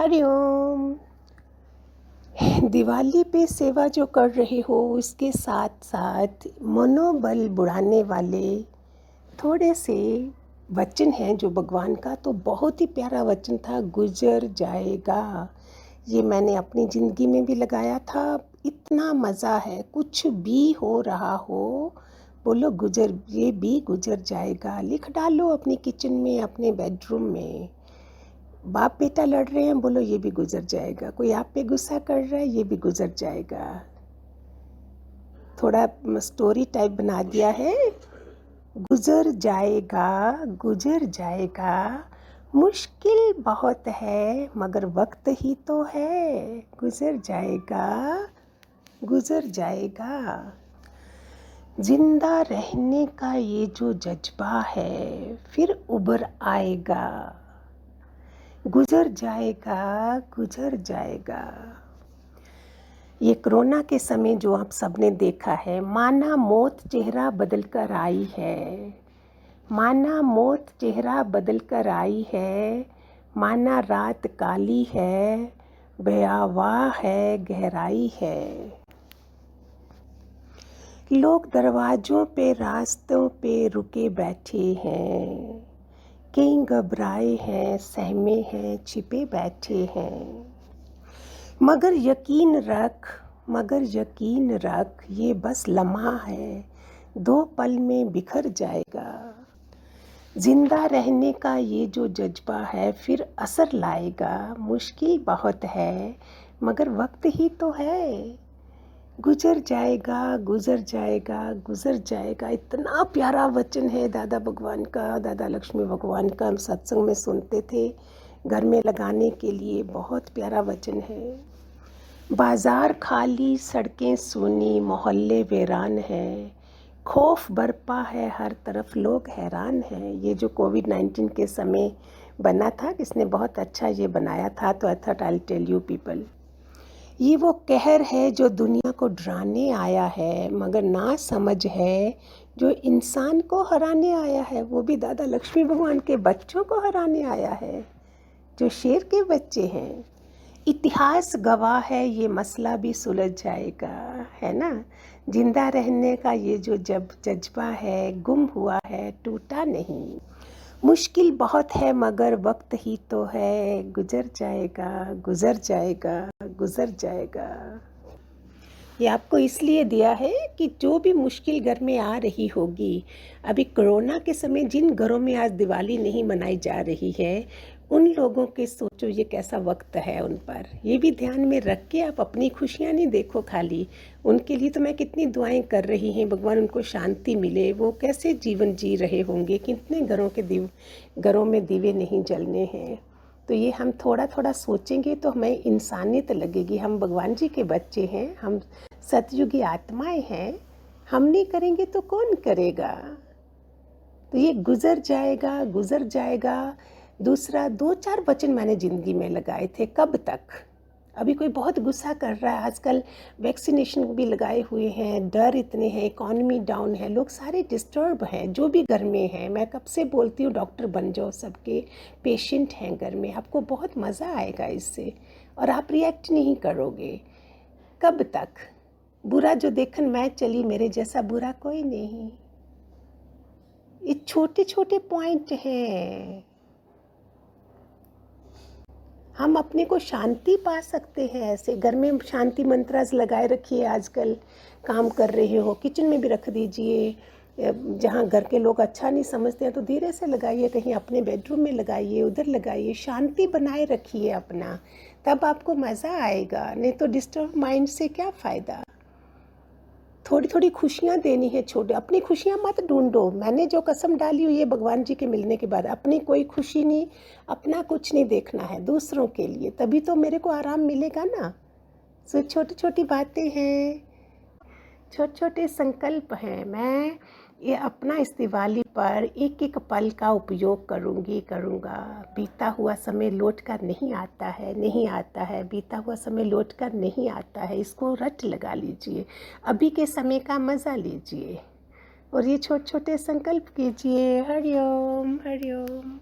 हरिओम दिवाली पे सेवा जो कर रहे हो, उसके साथ साथ मनोबल बढ़ाने वाले थोड़े से वचन हैं जो भगवान का तो बहुत ही प्यारा वचन था, गुजर जाएगा। ये मैंने अपनी ज़िंदगी में भी लगाया था। इतना मज़ा है, कुछ भी हो रहा हो, बोलो गुजर, ये भी गुजर जाएगा। लिख डालो अपनी किचन में, अपने बेडरूम में। बाप बेटा लड़ रहे हैं, बोलो ये भी गुजर जाएगा। कोई आप पे गुस्सा कर रहा है, ये भी गुजर जाएगा। थोड़ा स्टोरी टाइप बना दिया है। गुजर जाएगा गुजर जाएगा। मुश्किल बहुत है, मगर वक्त ही तो है। गुजर जाएगा गुजर जाएगा। ज़िंदा रहने का ये जो जज्बा है, फिर उबर आएगा। गुजर जाएगा गुजर जाएगा। ये कोरोना के समय जो आप सबने देखा है, माना मौत चेहरा बदल कर आई है। माना मौत चेहरा बदल कर आई है, माना रात काली है, भयावाह है, गहराई है। लोग दरवाज़ों पे, रास्तों पे रुके बैठे हैं। कई घबराए हैं, सहमे हैं, छिपे बैठे हैं। मगर यकीन रख, मगर यकीन रख, ये बस लम्हा है, दो पल में बिखर जाएगा। ज़िंदा रहने का ये जो जज्बा है, फिर असर लाएगा। मुश्किल बहुत है, मगर वक्त ही तो है। गुजर जाएगा गुजर जाएगा गुजर जाएगा। इतना प्यारा वचन है दादा भगवान का, दादा लक्ष्मी भगवान का। हम सत्संग में सुनते थे, घर में लगाने के लिए बहुत प्यारा वचन है। बाज़ार खाली, सड़कें सुनी, मोहल्ले वीरान हैं। खौफ बरपा है, हर तरफ़ लोग हैरान हैं। ये जो कोविड नाइन्टीन के समय बना था, किसने बहुत अच्छा ये बनाया था तो I I tell you people ये वो कहर है जो दुनिया को डराने आया है, मगर ना समझ है, जो इंसान को हराने आया है, वो भी दादा लक्ष्मी भगवान के बच्चों को हराने आया है, जो शेर के बच्चे हैं। इतिहास गवाह है, ये मसला भी सुलझ जाएगा, है ना? ज़िंदा रहने का ये जो जब जज्बा है, गुम हुआ है, टूटा नहीं। मुश्किल बहुत है, मगर वक्त ही तो है। गुजर जाएगा गुजर जाएगा गुजर जाएगा। ये आपको इसलिए दिया है कि जो भी मुश्किल घर में आ रही होगी, अभी कोरोना के समय जिन घरों में आज दिवाली नहीं मनाई जा रही है उन लोगों के सोचो, ये कैसा वक्त है उन पर? ये भी ध्यान में रख के आप अपनी खुशियाँ नहीं देखो खाली। उनके लिए तो मैं कितनी दुआएँ कर रही हैं, भगवान उनको शांति मिले। वो कैसे जीवन जी रहे होंगे? कितने घरों के दिव, घरों में दीवे नहीं जलने हैं। तो ये हम थोड़ा थोड़ा सोचेंगे तो हमें इंसानियत लगेगी। हम भगवान जी के बच्चे हैं, हम सतयुगी आत्माएँ हैं। हम नहीं करेंगे तो कौन करेगा? तो ये गुज़र जाएगा गुज़र जाएगा। दूसरा दो चार वचन मैंने ज़िंदगी में लगाए थे, कब तक? अभी कोई बहुत गुस्सा कर रहा है, आजकल वैक्सीनेशन भी लगाए हुए हैं, डर इतने हैं, इकॉनमी डाउन है, लोग सारे डिस्टर्ब हैं, जो भी घर में हैं, मैं कब से बोलती हूँ, डॉक्टर बन जाओ, सबके पेशेंट हैं घर में, आपको बहुत मज़ा आएगा इससे, और आप रिएक्ट नहीं करोगे। कब तक? बुरा जो देखन मैं चली, मेरे जैसा बुरा कोई नहीं। ये छोटे छोटे पॉइंट हैं। हम अपने को शांति पा सकते हैं ऐसे। घर में शांति मंत्रास लगाए रखिए आजकल, काम कर रहे हो, किचन में भी रख दीजिए। जहाँ घर के लोग अच्छा नहीं समझते हैं तो धीरे से लगाइए, कहीं अपने बेडरूम में लगाइए, उधर लगाइए, शांति बनाए रखिए अपना, तब आपको मज़ा आएगा, नहीं तो डिस्टर्ब माइंड से क्या फ़ायदा? थोड़ी थोड़ी खुशियाँ देनी है छोटे। अपनी खुशियाँ मत ढूंढो। मैंने जो कसम डाली हुई है भगवान जी के मिलने के बाद, अपनी कोई खुशी नहीं, अपना कुछ नहीं देखना है दूसरों के लिए। तभी तो मेरे को आराम मिलेगा ना। सो छोटी छोटी बातें हैं छोटे छोटे संकल्प हैं। मैं ये अपना इस दिवाली पर एक एक पल का उपयोग करूँगी, करूँगा। बीता हुआ समय लौट कर नहीं आता है, नहीं आता है। बीता हुआ समय लौट कर नहीं आता है। इसको रट लगा लीजिए। अभी के समय का मज़ा लीजिए। और ये छोटे छोटे संकल्प कीजिए। हरिओम हरिओम।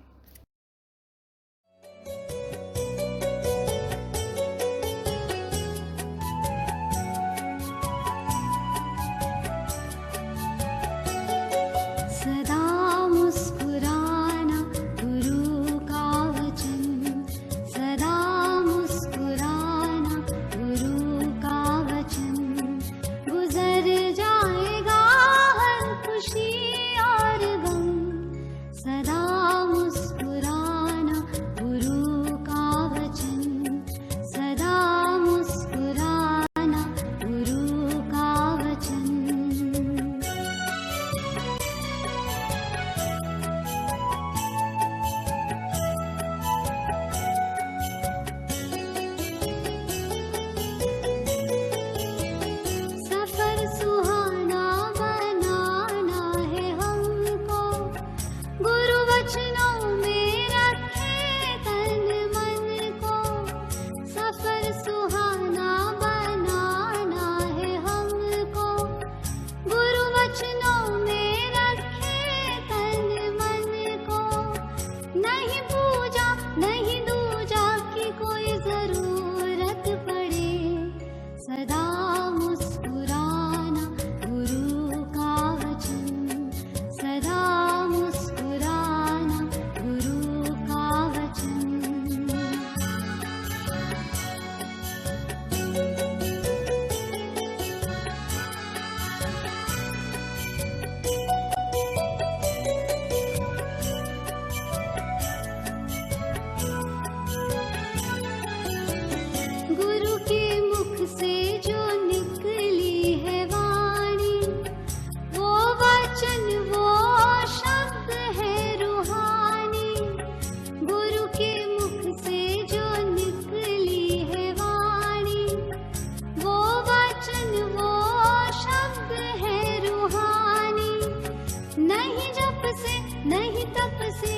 नहीं जप से नहीं तप से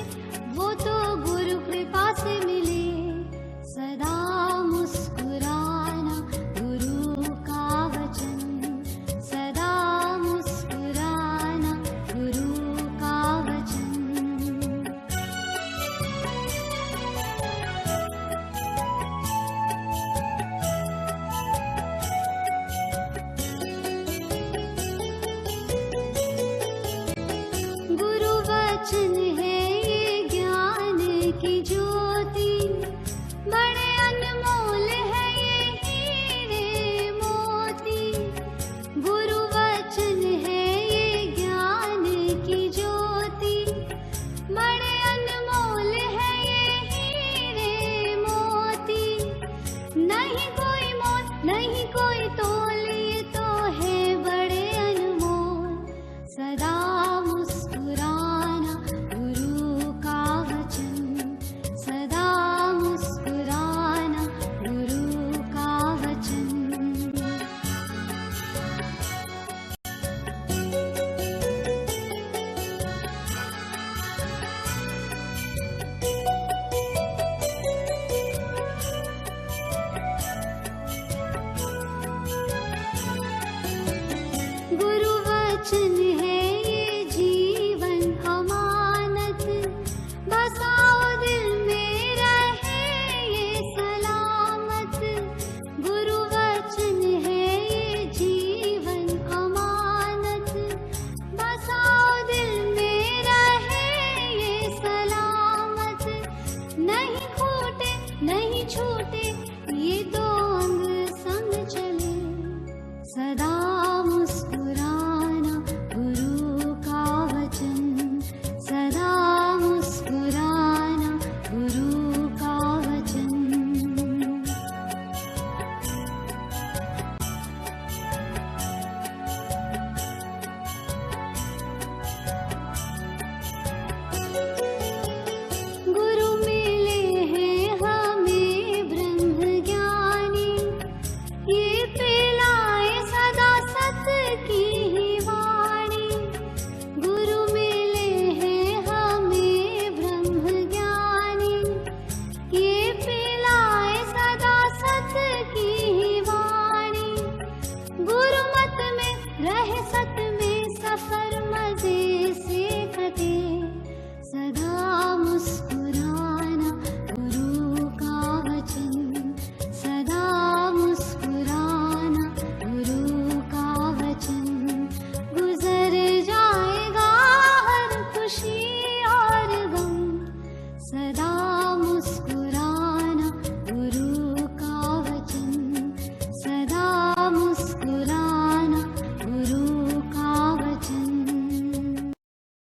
वो तो गुरु कृपा से मिले। सदा मुस्कुरा 在荡。मुस्कुरा